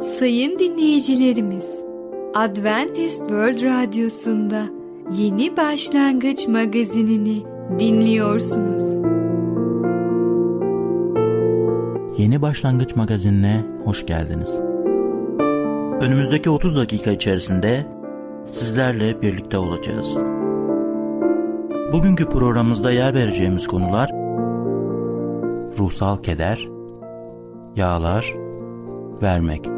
Sayın dinleyicilerimiz, Adventist World Radyosu'nda Yeni Başlangıç magazinini dinliyorsunuz. Yeni Başlangıç magazinine hoş geldiniz. Önümüzdeki 30 dakika içerisinde sizlerle birlikte olacağız. Bugünkü programımızda yer vereceğimiz konular ruhsal keder, yağlar, vermek.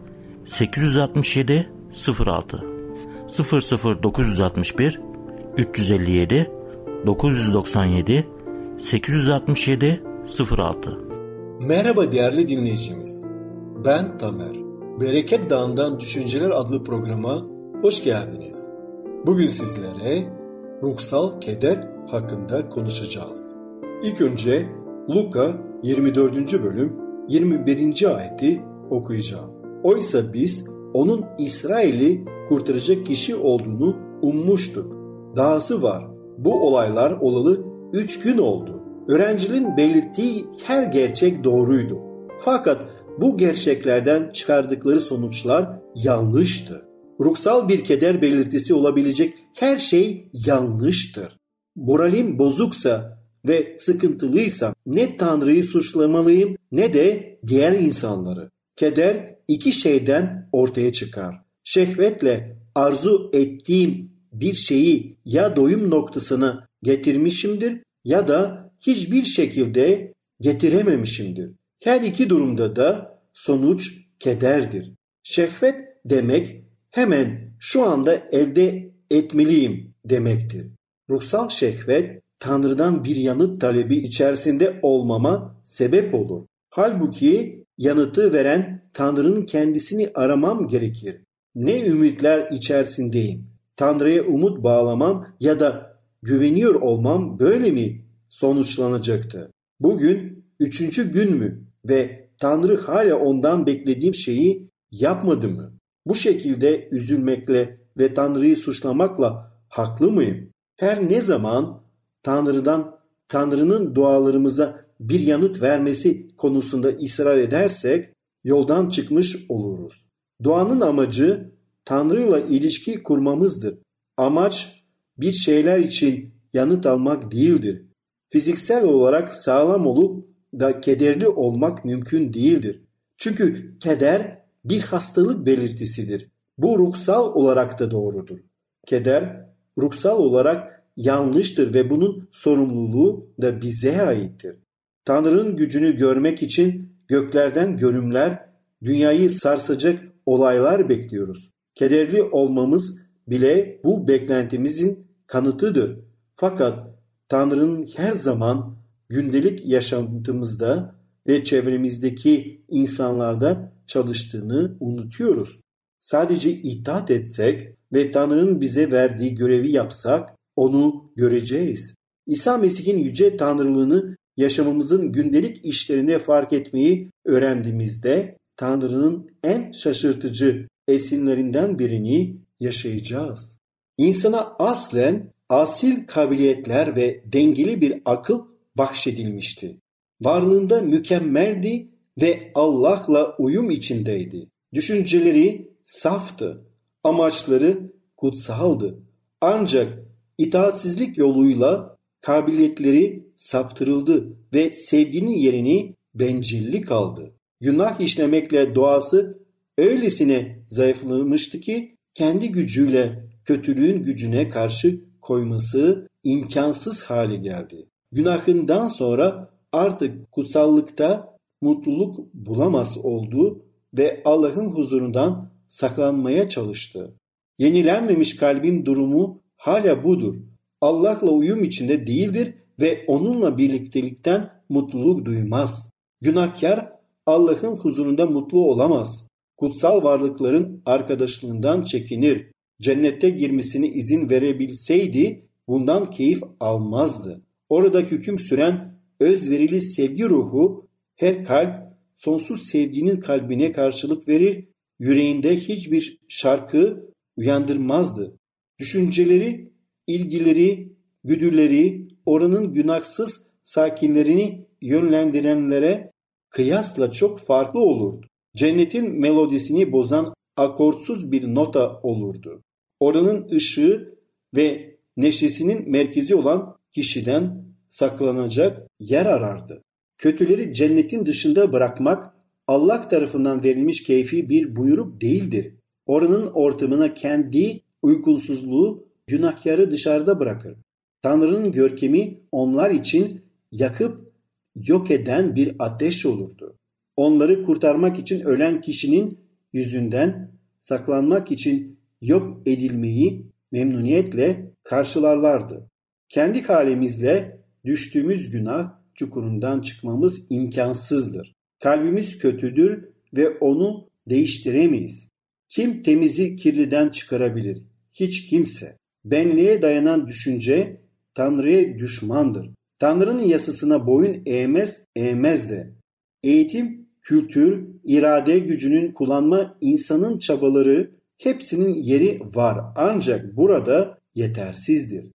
867 06 00961 357 997 867 06 Merhaba değerli dinleyicimiz. Ben Tamer. Bereket Dağı'ndan Düşünceler adlı programa hoş geldiniz. Bugün sizlere ruhsal keder hakkında konuşacağız. İlk önce Luka 24. bölüm 21. ayeti okuyacağım. Oysa biz onun İsrail'i kurtaracak kişi olduğunu ummuştuk. Dahası var. Bu olaylar olalı 3 gün oldu. Öğrencinin belirttiği her gerçek doğruydu. Fakat bu gerçeklerden çıkardıkları sonuçlar yanlıştı. Ruhsal bir keder belirtisi olabilecek her şey yanlıştır. Moralim bozuksa ve sıkıntılıysa ne Tanrı'yı suçlamalıyım ne de diğer insanları. Keder iki şeyden ortaya çıkar. Şehvetle arzu ettiğim bir şeyi ya doyum noktasına getirmişimdir ya da hiçbir şekilde getirememişimdir. Her iki durumda da sonuç kederdir. Şehvet demek hemen şu anda elde etmeliyim demektir. Ruhsal şehvet Tanrı'dan bir yanıt talebi içerisinde olmama sebep olur. Halbuki yanıtı veren Tanrı'nın kendisini aramam gerekir. Ne ümitler içerisindeyim? Tanrı'ya umut bağlamam ya da güveniyor olmam böyle mi sonuçlanacaktı? Bugün üçüncü gün mü ve Tanrı hala ondan beklediğim şeyi yapmadı mı? Bu şekilde üzülmekle ve Tanrı'yı suçlamakla haklı mıyım? Her ne zaman Tanrı'dan Tanrı'nın dualarımıza bir yanıt vermesi konusunda ısrar edersek yoldan çıkmış oluruz. Duanın amacı Tanrı'yla ilişki kurmamızdır. Amaç bir şeyler için yanıt almak değildir. Fiziksel olarak sağlam olup da kederli olmak mümkün değildir. Çünkü keder bir hastalık belirtisidir. Bu ruhsal olarak da doğrudur. Keder ruhsal olarak yanlıştır ve bunun sorumluluğu da bize aittir. Tanrı'nın gücünü görmek için göklerden görümler, dünyayı sarsacak olaylar bekliyoruz. Kederli olmamız bile bu beklentimizin kanıtıdır. Fakat Tanrı'nın her zaman gündelik yaşantımızda ve çevremizdeki insanlarda çalıştığını unutuyoruz. Sadece itaat etsek ve Tanrı'nın bize verdiği görevi yapsak onu göreceğiz. İsa Mesih'in yüce tanrılığını yaşamımızın gündelik işlerine fark etmeyi öğrendiğimizde Tanrı'nın en şaşırtıcı esinlerinden birini yaşayacağız. İnsana aslen asil kabiliyetler ve dengeli bir akıl bahşedilmişti. Varlığında mükemmeldi ve Allah'la uyum içindeydi. Düşünceleri saftı, amaçları kutsaldı. Ancak itaatsizlik yoluyla kabiliyetleri saptırıldı ve sevginin yerini bencillik aldı. Günah işlemekle doğası öylesine zayıflamıştı ki kendi gücüyle kötülüğün gücüne karşı koyması imkansız hale geldi. Günahından sonra artık kutsallıkta mutluluk bulamaz oldu ve Allah'ın huzurundan saklanmaya çalıştı. Yenilenmemiş kalbin durumu hala budur. Allah'la uyum içinde değildir ve onunla birliktelikten mutluluk duymaz. Günahkar Allah'ın huzurunda mutlu olamaz. Kutsal varlıkların arkadaşlığından çekinir. Cennette girmesine izin verebilseydi bundan keyif almazdı. Orada hüküm süren özverili sevgi ruhu her kalp sonsuz sevginin kalbine karşılık verir, yüreğinde hiçbir şarkı uyandırmazdı. Düşünceleri, ilgileri, güdüleri oranın günahsız sakinlerini yönlendirenlere kıyasla çok farklı olurdu. Cennetin melodisini bozan akortsuz bir nota olurdu. Oranın ışığı ve neşesinin merkezi olan kişiden saklanacak yer arardı. Kötüleri cennetin dışında bırakmak Allah tarafından verilmiş keyfi bir buyruk değildir. Oranın ortamına kendi uykusuzluğu günahkarı dışarıda bırakır. Tanrı'nın görkemi onlar için yakıp yok eden bir ateş olurdu. Onları kurtarmak için ölen kişinin yüzünden saklanmak için yok edilmeyi memnuniyetle karşılarlardı. Kendi halimizle düştüğümüz günah çukurundan çıkmamız imkansızdır. Kalbimiz kötüdür ve onu değiştiremeyiz. Kim temizi kirliden çıkarabilir? Hiç kimse. Benliğe dayanan düşünce Tanrı'ya düşmandır. Tanrı'nın yasasına boyun eğmez, eğmez de. Eğitim, kültür, irade gücünün kullanma insanın çabaları hepsinin yeri var ancak burada yetersizdir.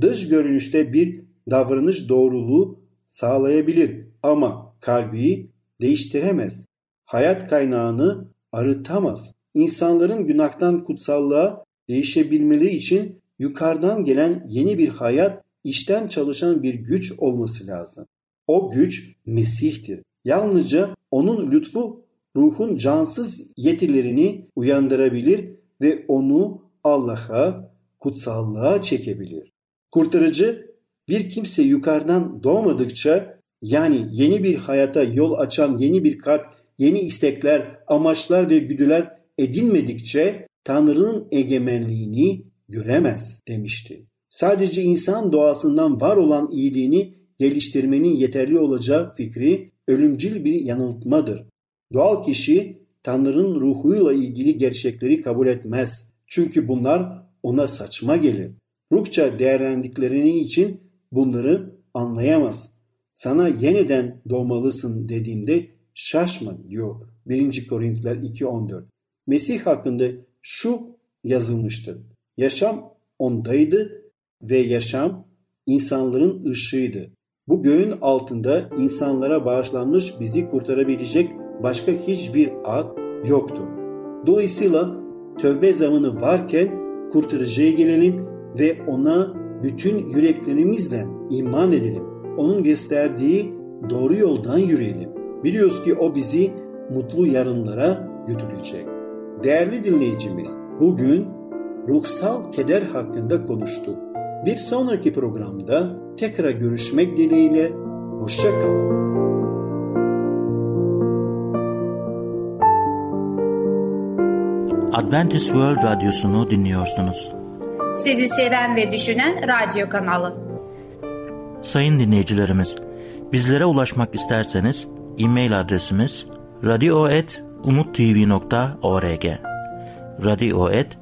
Dış görünüşte bir davranış doğruluğu sağlayabilir ama kalbi değiştiremez. Hayat kaynağını arıtamaz. İnsanların günahtan kutsallığa değişebilmeleri için yukarıdan gelen yeni bir hayat, işten çalışan bir güç olması lazım. O güç Mesih'tir. Yalnızca onun lütfu ruhun cansız yetilerini uyandırabilir ve onu Allah'a, kutsallığa çekebilir. Kurtarıcı bir kimse yukarıdan doğmadıkça yani yeni bir hayata yol açan yeni bir kalp, yeni istekler, amaçlar ve güdüler edinmedikçe Tanrı'nın egemenliğini göremez demişti. Sadece insan doğasından var olan iyiliğini geliştirmenin yeterli olacağı fikri ölümcül bir yanıltmadır. Doğal kişi Tanrı'nın ruhuyla ilgili gerçekleri kabul etmez. Çünkü bunlar ona saçma gelir. Ruhça değerlendiklerini için bunları anlayamaz. Sana yeniden doğmalısın dediğimde şaşma diyor 1. Korintiler 2.14. Mesih hakkında şu yazılmıştır. Yaşam ondaydı ve yaşam insanların ışığıydı. Bu göğün altında insanlara bağışlanmış bizi kurtarabilecek başka hiçbir ad yoktur. Dolayısıyla tövbe zamanı varken kurtarıcıya gelelim ve ona bütün yüreklerimizle iman edelim. Onun gösterdiği doğru yoldan yürüyelim. Biliyoruz ki o bizi mutlu yarınlara götürecek. Değerli dinleyicimiz, bugün ruhsal keder hakkında konuştuk. Bir sonraki programda tekrar görüşmek dileğiyle, hoşçakalın. Adventist World Radyosu'nu dinliyorsunuz. Sizi seven ve düşünen radyo kanalı. Sayın dinleyicilerimiz, bizlere ulaşmak isterseniz e-mail adresimiz radio.umutv.org radio.umutv.org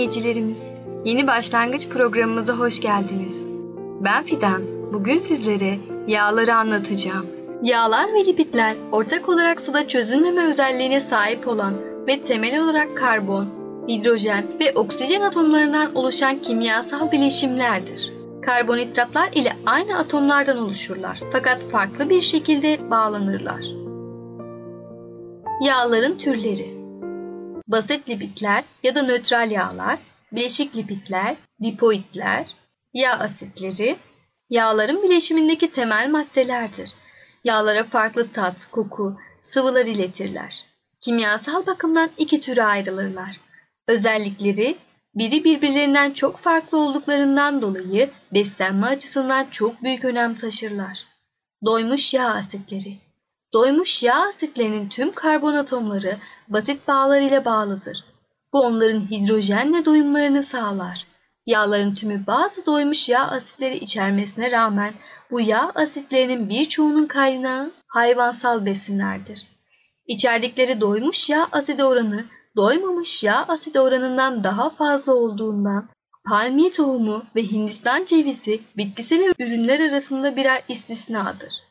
dinleyicilerimiz. Yeni başlangıç programımıza hoş geldiniz. Ben Fidan. Bugün sizlere yağları anlatacağım. Yağlar ve lipidler ortak olarak suda çözünmeme özelliğine sahip olan ve temel olarak karbon, hidrojen ve oksijen atomlarından oluşan kimyasal bileşimlerdir. Karbonhidratlar ile aynı atomlardan oluşurlar fakat farklı bir şekilde bağlanırlar. Yağların türleri basit lipidler ya da nötral yağlar, bileşik lipidler, lipoidler, yağ asitleri, yağların bileşimindeki temel maddelerdir. Yağlara farklı tat, koku, sıvılar iletirler. Kimyasal bakımdan iki türe ayrılırlar. Özellikleri biri birbirlerinden çok farklı olduklarından dolayı beslenme açısından çok büyük önem taşırlar. Doymuş yağ asitleri Doymuş yağ asitlerinin tüm karbon atomları basit bağlar ile bağlıdır. Bu onların hidrojenle doyumlarını sağlar. Yağların tümü bazı doymuş yağ asitleri içermesine rağmen bu yağ asitlerinin birçoğunun kaynağı hayvansal besinlerdir. İçerdikleri doymuş yağ asidi oranı doymamış yağ asidi oranından daha fazla olduğundan palmiye tohumu ve Hindistan cevizi bitkisel ürünler arasında birer istisnadır.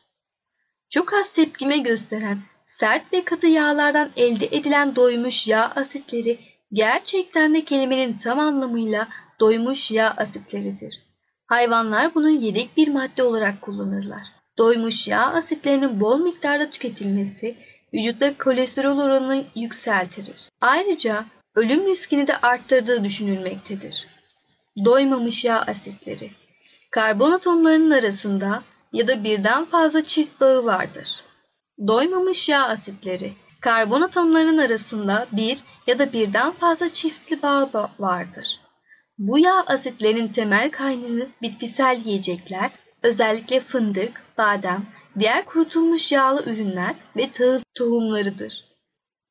Çok az tepkime gösteren sert ve katı yağlardan elde edilen doymuş yağ asitleri gerçekten de kelimenin tam anlamıyla doymuş yağ asitleridir. Hayvanlar bunu yedek bir madde olarak kullanırlar. Doymuş yağ asitlerinin bol miktarda tüketilmesi vücutta kolesterol oranını yükseltir. Ayrıca ölüm riskini de arttırdığı düşünülmektedir. Doymamış yağ asitleri Karbon atomlarının arasında ya da birden fazla çift bağı vardır. Doymamış yağ asitleri Karbon atomlarının arasında bir ya da birden fazla çiftli bağ vardır. Bu yağ asitlerinin temel kaynağı bitkisel yiyecekler, özellikle fındık, badem, diğer kurutulmuş yağlı ürünler ve tahıl tohumlarıdır.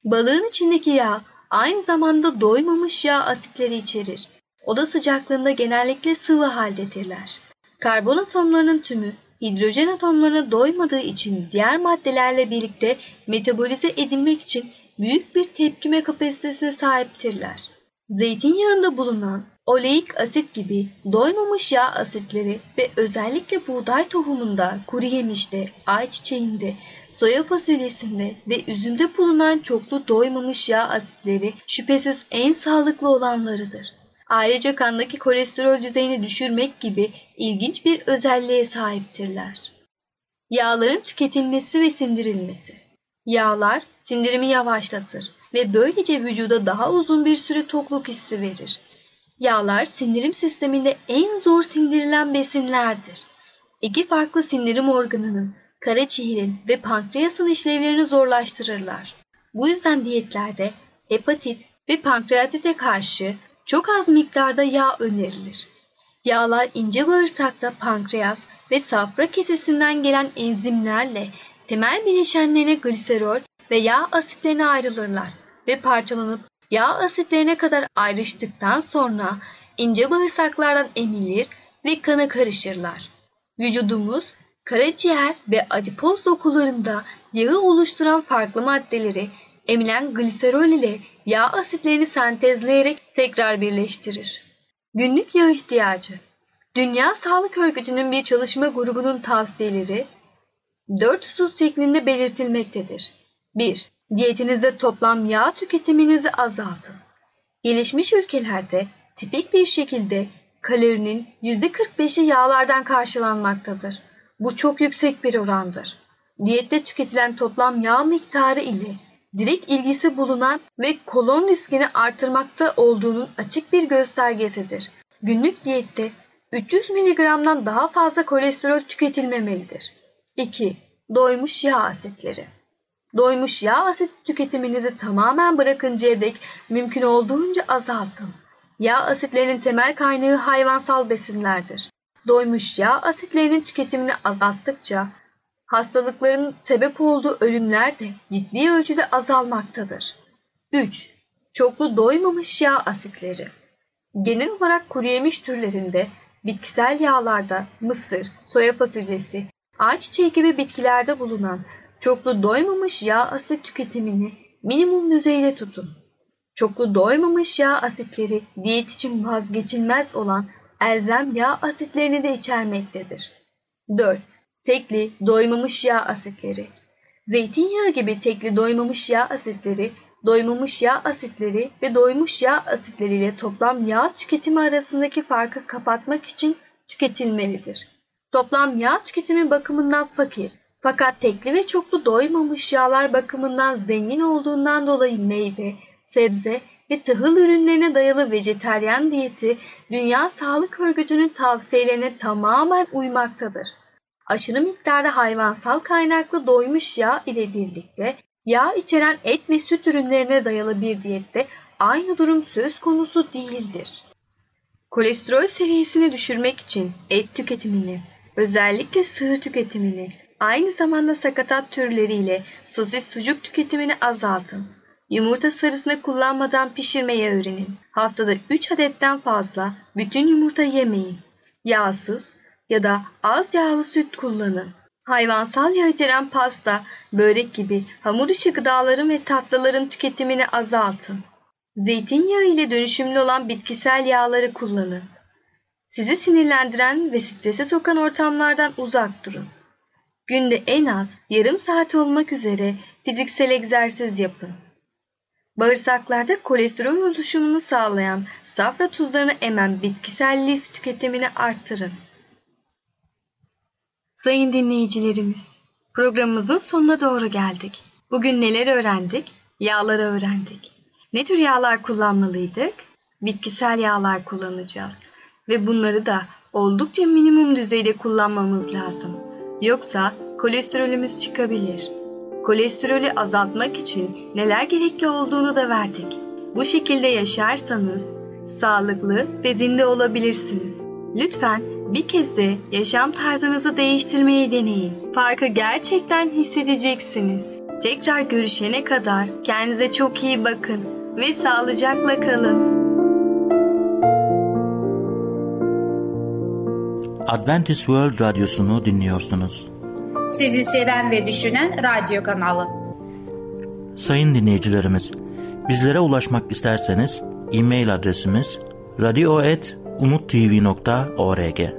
Balığın içindeki yağ aynı zamanda doymamış yağ asitleri içerir. Oda sıcaklığında genellikle sıvı haldedirler. Karbon atomlarının tümü hidrojen atomlarına doymadığı için diğer maddelerle birlikte metabolize edilmek için büyük bir tepkime kapasitesine sahiptirler. Zeytinyağında bulunan oleik asit gibi doymamış yağ asitleri ve özellikle buğday tohumunda, kuru yemişte, ayçiçeğinde, soya fasulyesinde ve üzümde bulunan çoklu doymamış yağ asitleri şüphesiz en sağlıklı olanlarıdır. Ayrıca kandaki kolesterol düzeyini düşürmek gibi ilginç bir özelliğe sahiptirler. Yağların tüketilmesi ve sindirilmesi Yağlar sindirimi yavaşlatır ve böylece vücuda daha uzun bir süre tokluk hissi verir. Yağlar sindirim sisteminde en zor sindirilen besinlerdir. İki farklı sindirim organının, karaciğerin ve pankreasın işlevlerini zorlaştırırlar. Bu yüzden diyetlerde hepatit ve pankreatite karşı çok az miktarda yağ önerilir. Yağlar ince bağırsakta pankreas ve safra kesesinden gelen enzimlerle temel bileşenlerine gliserol ve yağ asitlerine ayrılırlar ve parçalanıp yağ asitlerine kadar ayrıştıktan sonra ince bağırsaklardan emilir ve kana karışırlar. Vücudumuz karaciğer ve adipoz dokularında yağı oluşturan farklı maddeleri emilen gliserol ile yağ asitlerini sentezleyerek tekrar birleştirir. Günlük yağ ihtiyacı Dünya Sağlık Örgütü'nün bir çalışma grubunun tavsiyeleri 4 husus şeklinde belirtilmektedir. 1. Diyetinizde toplam yağ tüketiminizi azaltın. Gelişmiş ülkelerde tipik bir şekilde kalorinin %45'i yağlardan karşılanmaktadır. Bu çok yüksek bir orandır. Diyette tüketilen toplam yağ miktarı ile direkt ilgisi bulunan ve kolon riskini artırmakta olduğunun açık bir göstergesidir. Günlük diyette 300 mg'dan daha fazla kolesterol tüketilmemelidir. 2. Doymuş yağ asitleri Doymuş yağ asit tüketiminizi tamamen bırakıncaya dek mümkün olduğunca azaltın. Yağ asitlerinin temel kaynağı hayvansal besinlerdir. Doymuş yağ asitlerinin tüketimini azalttıkça hastalıkların sebep olduğu ölümler de ciddi ölçüde azalmaktadır. 3. Çoklu doymamış yağ asitleri Genel olarak kuru yemiş türlerinde, bitkisel yağlarda mısır, soya fasulyesi, ayçiçeği gibi bitkilerde bulunan çoklu doymamış yağ asit tüketimini minimum düzeyde tutun. Çoklu doymamış yağ asitleri diyet için vazgeçilmez olan elzem yağ asitlerini de içermektedir. 4. Tekli doymamış yağ asitleri Zeytinyağı gibi tekli doymamış yağ asitleri, doymamış yağ asitleri ve doymuş yağ asitleriyle toplam yağ tüketimi arasındaki farkı kapatmak için tüketilmelidir. Toplam yağ tüketimi bakımından fakir fakat tekli ve çoklu doymamış yağlar bakımından zengin olduğundan dolayı meyve, sebze ve tahıl ürünlerine dayalı vejeteryan diyeti Dünya Sağlık Örgütü'nün tavsiyelerine tamamen uymaktadır. Aşırı miktarda hayvansal kaynaklı doymuş yağ ile birlikte yağ içeren et ve süt ürünlerine dayalı bir diyette aynı durum söz konusu değildir. Kolesterol seviyesini düşürmek için et tüketimini, özellikle sığır tüketimini, aynı zamanda sakatat türleriyle sosis sucuk tüketimini azaltın. Yumurta sarısını kullanmadan pişirmeye öğrenin. Haftada 3 adetten fazla bütün yumurta yemeyin. Yağsız ya da az yağlı süt kullanın. Hayvansal yağ içeren pasta, börek gibi hamur işi gıdaların ve tatlıların tüketimini azaltın. Zeytinyağı ile dönüşümlü olan bitkisel yağları kullanın. Sizi sinirlendiren ve strese sokan ortamlardan uzak durun. Günde en az yarım saat olmak üzere fiziksel egzersiz yapın. Bağırsaklarda kolesterol oluşumunu sağlayan safra tuzlarını emen bitkisel lif tüketimini arttırın. Sayın dinleyicilerimiz, programımızın sonuna doğru geldik. Bugün neler öğrendik? Yağları öğrendik. Ne tür yağlar kullanmalıydık? Bitkisel yağlar kullanacağız. Ve bunları da oldukça minimum düzeyde kullanmamız lazım. Yoksa kolesterolümüz çıkabilir. Kolesterolü azaltmak için neler gerekli olduğunu da verdik. Bu şekilde yaşarsanız sağlıklı ve zinde olabilirsiniz. Lütfen bir kez de yaşam tarzınızı değiştirmeyi deneyin. Farkı gerçekten hissedeceksiniz. Tekrar görüşene kadar kendinize çok iyi bakın ve sağlıcakla kalın. Adventist World Radyosunu dinliyorsunuz. Sizi seven ve düşünen radyo kanalı. Sayın dinleyicilerimiz, bizlere ulaşmak isterseniz e-mail adresimiz radio.umutv.org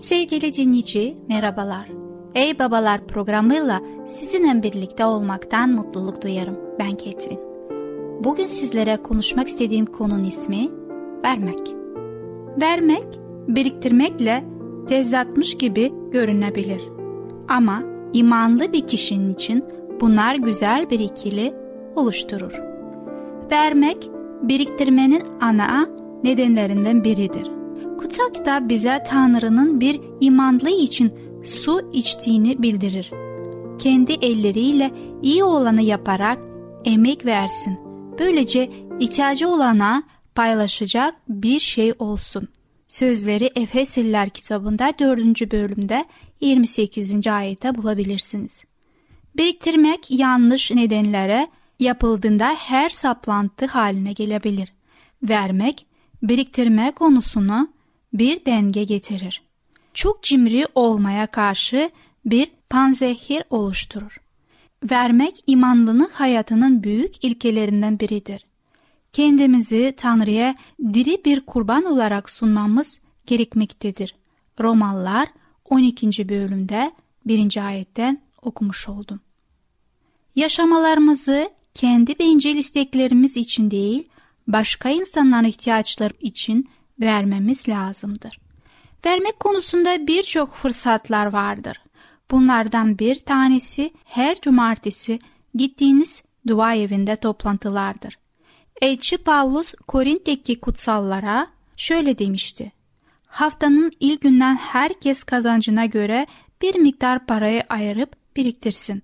Sevgili dinleyici, merhabalar. Ey Babalar programıyla sizinle birlikte olmaktan mutluluk duyarım. Ben Ketrin. Bugün sizlere konuşmak istediğim konunun ismi vermek. Vermek, biriktirmekle tezatmış gibi görünebilir. Ama imanlı bir kişinin için bunlar güzel bir ikili oluşturur. Vermek, biriktirmenin ana nedenlerinden biridir. Kutsal kitap bize Tanrı'nın bir imanlı için su içtiğini bildirir. Kendi elleriyle iyi olanı yaparak emek versin. Böylece ihtiyacı olana paylaşacak bir şey olsun. Sözleri Efesliler kitabında 4. bölümde 28. ayette bulabilirsiniz. Biriktirmek yanlış nedenlere yapıldığında her saplantı haline gelebilir. Vermek, biriktirme konusunu bir denge getirir. Çok cimri olmaya karşı bir panzehir oluşturur. Vermek imanlının hayatının büyük ilkelerinden biridir. Kendimizi Tanrı'ya diri bir kurban olarak sunmamız gerekmektedir. Romalılar 12. bölümde 1. ayetten okumuş oldum. Yaşamalarımızı kendi bencil isteklerimiz için değil, başka insanların ihtiyaçları için vermemiz lazımdır. Vermek konusunda birçok fırsatlar vardır. Bunlardan bir tanesi her cumartesi gittiğiniz dua evinde toplantılardır. Elçi Pavlus Korint'teki kutsallara şöyle demişti. Haftanın ilk günden herkes kazancına göre bir miktar parayı ayırıp biriktirsin.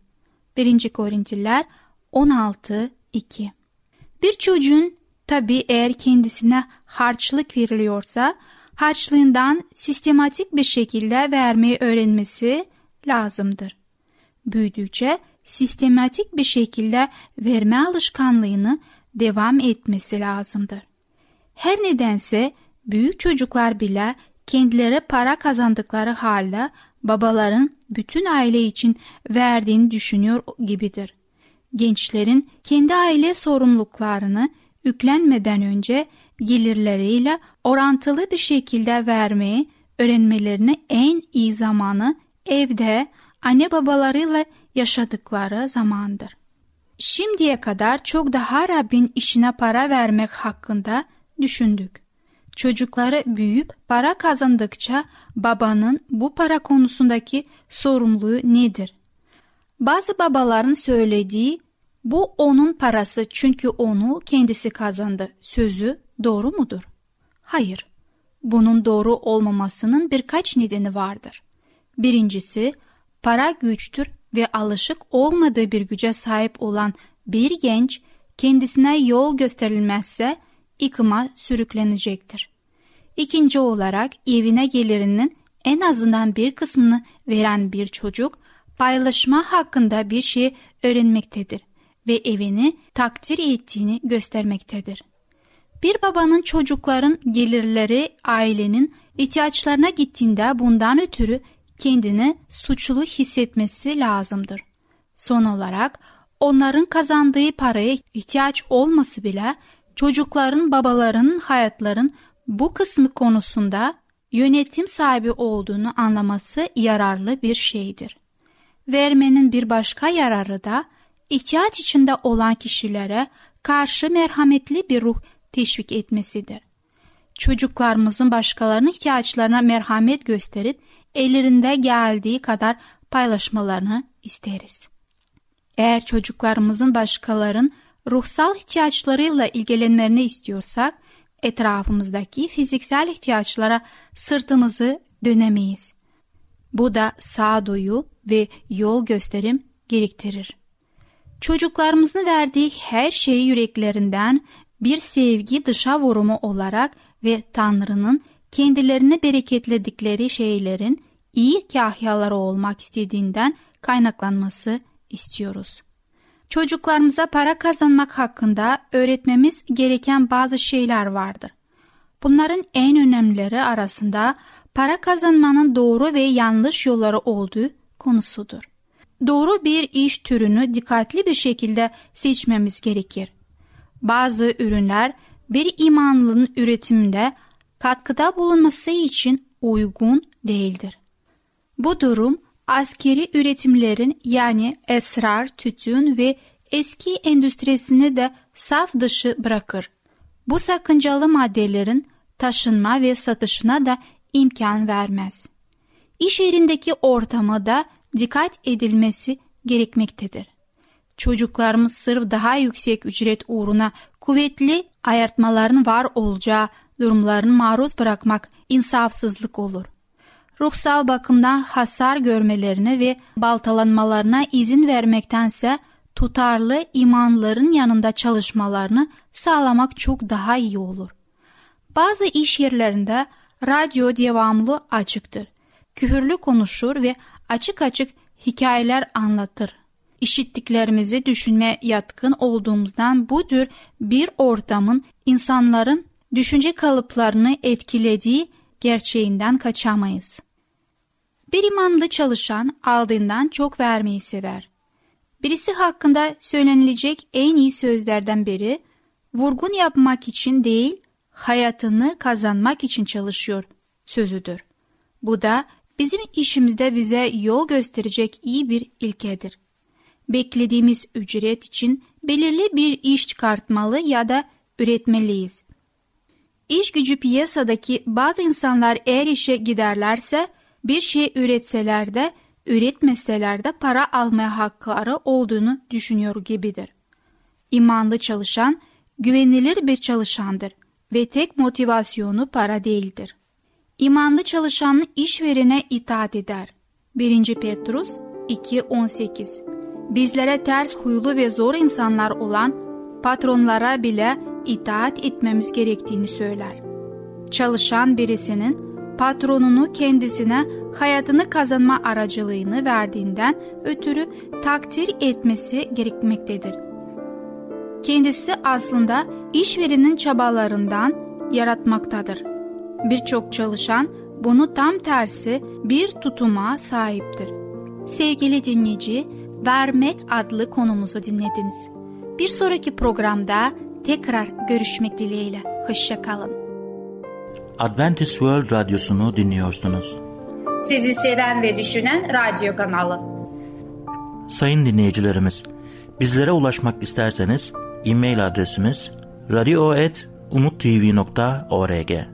1. Korintliler 16.2 Bir çocuğun tabi eğer kendisine harçlık veriliyorsa harçlığından sistematik bir şekilde vermeyi öğrenmesi lazımdır. Büyüdükçe sistematik bir şekilde verme alışkanlığını devam etmesi lazımdır. Her nedense büyük çocuklar bile kendileri para kazandıkları halde babaların bütün aile için verdiğini düşünüyor gibidir. Gençlerin kendi aile sorumluluklarını yüklenmeden önce gelirleriyle orantılı bir şekilde vermeyi öğrenmelerine en iyi zamanı evde anne babalarıyla yaşadıkları zamandır. Şimdiye kadar çok daha Rabbin işine para vermek hakkında düşündük. Çocukları büyüyüp para kazandıkça babanın bu para konusundaki sorumluluğu nedir? Bazı babaların söylediği bu onun parası çünkü onu kendisi kazandı sözü doğru mudur? Hayır. Bunun doğru olmamasının birkaç nedeni vardır. Birincisi, para güçtür ve alışık olmadığı bir güce sahip olan bir genç kendisine yol gösterilmezse yıkıma sürüklenecektir. İkinci olarak evine gelirinin en azından bir kısmını veren bir çocuk paylaşma hakkında bir şey öğrenmektedir ve evini takdir ettiğini göstermektedir. Bir babanın çocukların gelirleri ailenin ihtiyaçlarına gittiğinde bundan ötürü kendini suçlu hissetmesi lazımdır. Son olarak onların kazandığı paraya ihtiyaç olması bile çocukların babalarının hayatların bu kısmı konusunda yönetim sahibi olduğunu anlaması yararlı bir şeydir. Vermenin bir başka yararı da ihtiyaç içinde olan kişilere karşı merhametli bir ruh teşvik etmesidir. Çocuklarımızın başkalarının ihtiyaçlarına merhamet gösterip ellerinde geldiği kadar paylaşmalarını isteriz. Eğer çocuklarımızın başkalarının ruhsal ihtiyaçlarıyla ilgilenmelerini istiyorsak, etrafımızdaki fiziksel ihtiyaçlara sırtımızı dönemeyiz. Bu da sağduyu ve yol gösterim gerektirir. Çocuklarımızın verdiği her şeyi yüreklerinden bir sevgi dışa vurumu olarak ve Tanrı'nın kendilerini bereketledikleri şeylerin iyi kahyaları olmak istediğinden kaynaklanması istiyoruz. Çocuklarımıza para kazanmak hakkında öğretmemiz gereken bazı şeyler vardır. Bunların en önemlileri arasında para kazanmanın doğru ve yanlış yolları olduğu konusudur. Doğru bir iş türünü dikkatli bir şekilde seçmemiz gerekir. Bazı ürünler bir imanlının üretiminde katkıda bulunması için uygun değildir. Bu durum askeri üretimlerin yani esrar, tütün ve eski endüstrisini de saf dışı bırakır. Bu sakıncalı maddelerin taşınma ve satışına da imkan vermez. İş yerindeki ortama da dikkat edilmesi gerekmektedir. Çocuklarımız sırf daha yüksek ücret uğruna kuvvetli ayartmaların var olacağı durumlarını maruz bırakmak insafsızlık olur. Ruhsal bakımdan hasar görmelerine ve baltalanmalarına izin vermektense tutarlı imanların yanında çalışmalarını sağlamak çok daha iyi olur. Bazı iş yerlerinde radyo devamlı açıktır. Küfürlü konuşur ve açık açık hikayeler anlatır. İşittiklerimizi düşünme yatkın olduğumuzdan bu tür bir ortamın insanların düşünce kalıplarını etkilediği gerçeğinden kaçamayız. Bir imanlı çalışan aldığından çok vermeyi sever. Birisi hakkında söylenilecek en iyi sözlerden biri, vurgun yapmak için değil, hayatını kazanmak için çalışıyor sözüdür. Bu da bizim işimizde bize yol gösterecek iyi bir ilkedir. Beklediğimiz ücret için belirli bir iş çıkartmalı ya da üretmeliyiz. İş gücü piyasadaki bazı insanlar eğer işe giderlerse bir şey üretseler de üretmeseler de para almaya hakları olduğunu düşünüyor gibidir. İmanlı çalışan güvenilir bir çalışandır ve tek motivasyonu para değildir. İmanlı çalışan işverene itaat eder. 1. Petrus 2.18 Bizlere ters huylu ve zor insanlar olan patronlara bile itaat etmemiz gerektiğini söyler. Çalışan birisinin patronunu kendisine hayatını kazanma aracılığını verdiğinden ötürü takdir etmesi gerekmektedir. Kendisi aslında işverenin çabalarından yaratmaktadır. Birçok çalışan bunu tam tersi bir tutuma sahiptir. Sevgili dinleyici, vermek adlı konumuzu dinlediniz. Bir sonraki programda tekrar görüşmek dileğiyle. Hoşçakalın. Adventist World Radyosu'nu dinliyorsunuz. Sizi seven ve düşünen radyo kanalı. Sayın dinleyicilerimiz, bizlere ulaşmak isterseniz e-mail adresimiz radio.umutv.org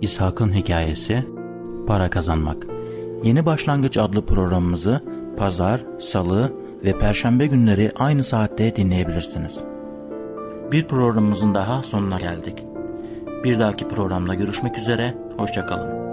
İshak'ın hikayesi, para kazanmak. Yeni Başlangıç adlı programımızı pazar, salı ve perşembe günleri aynı saatte dinleyebilirsiniz. Bir programımızın daha sonuna geldik. Bir dahaki programda görüşmek üzere, hoşçakalın.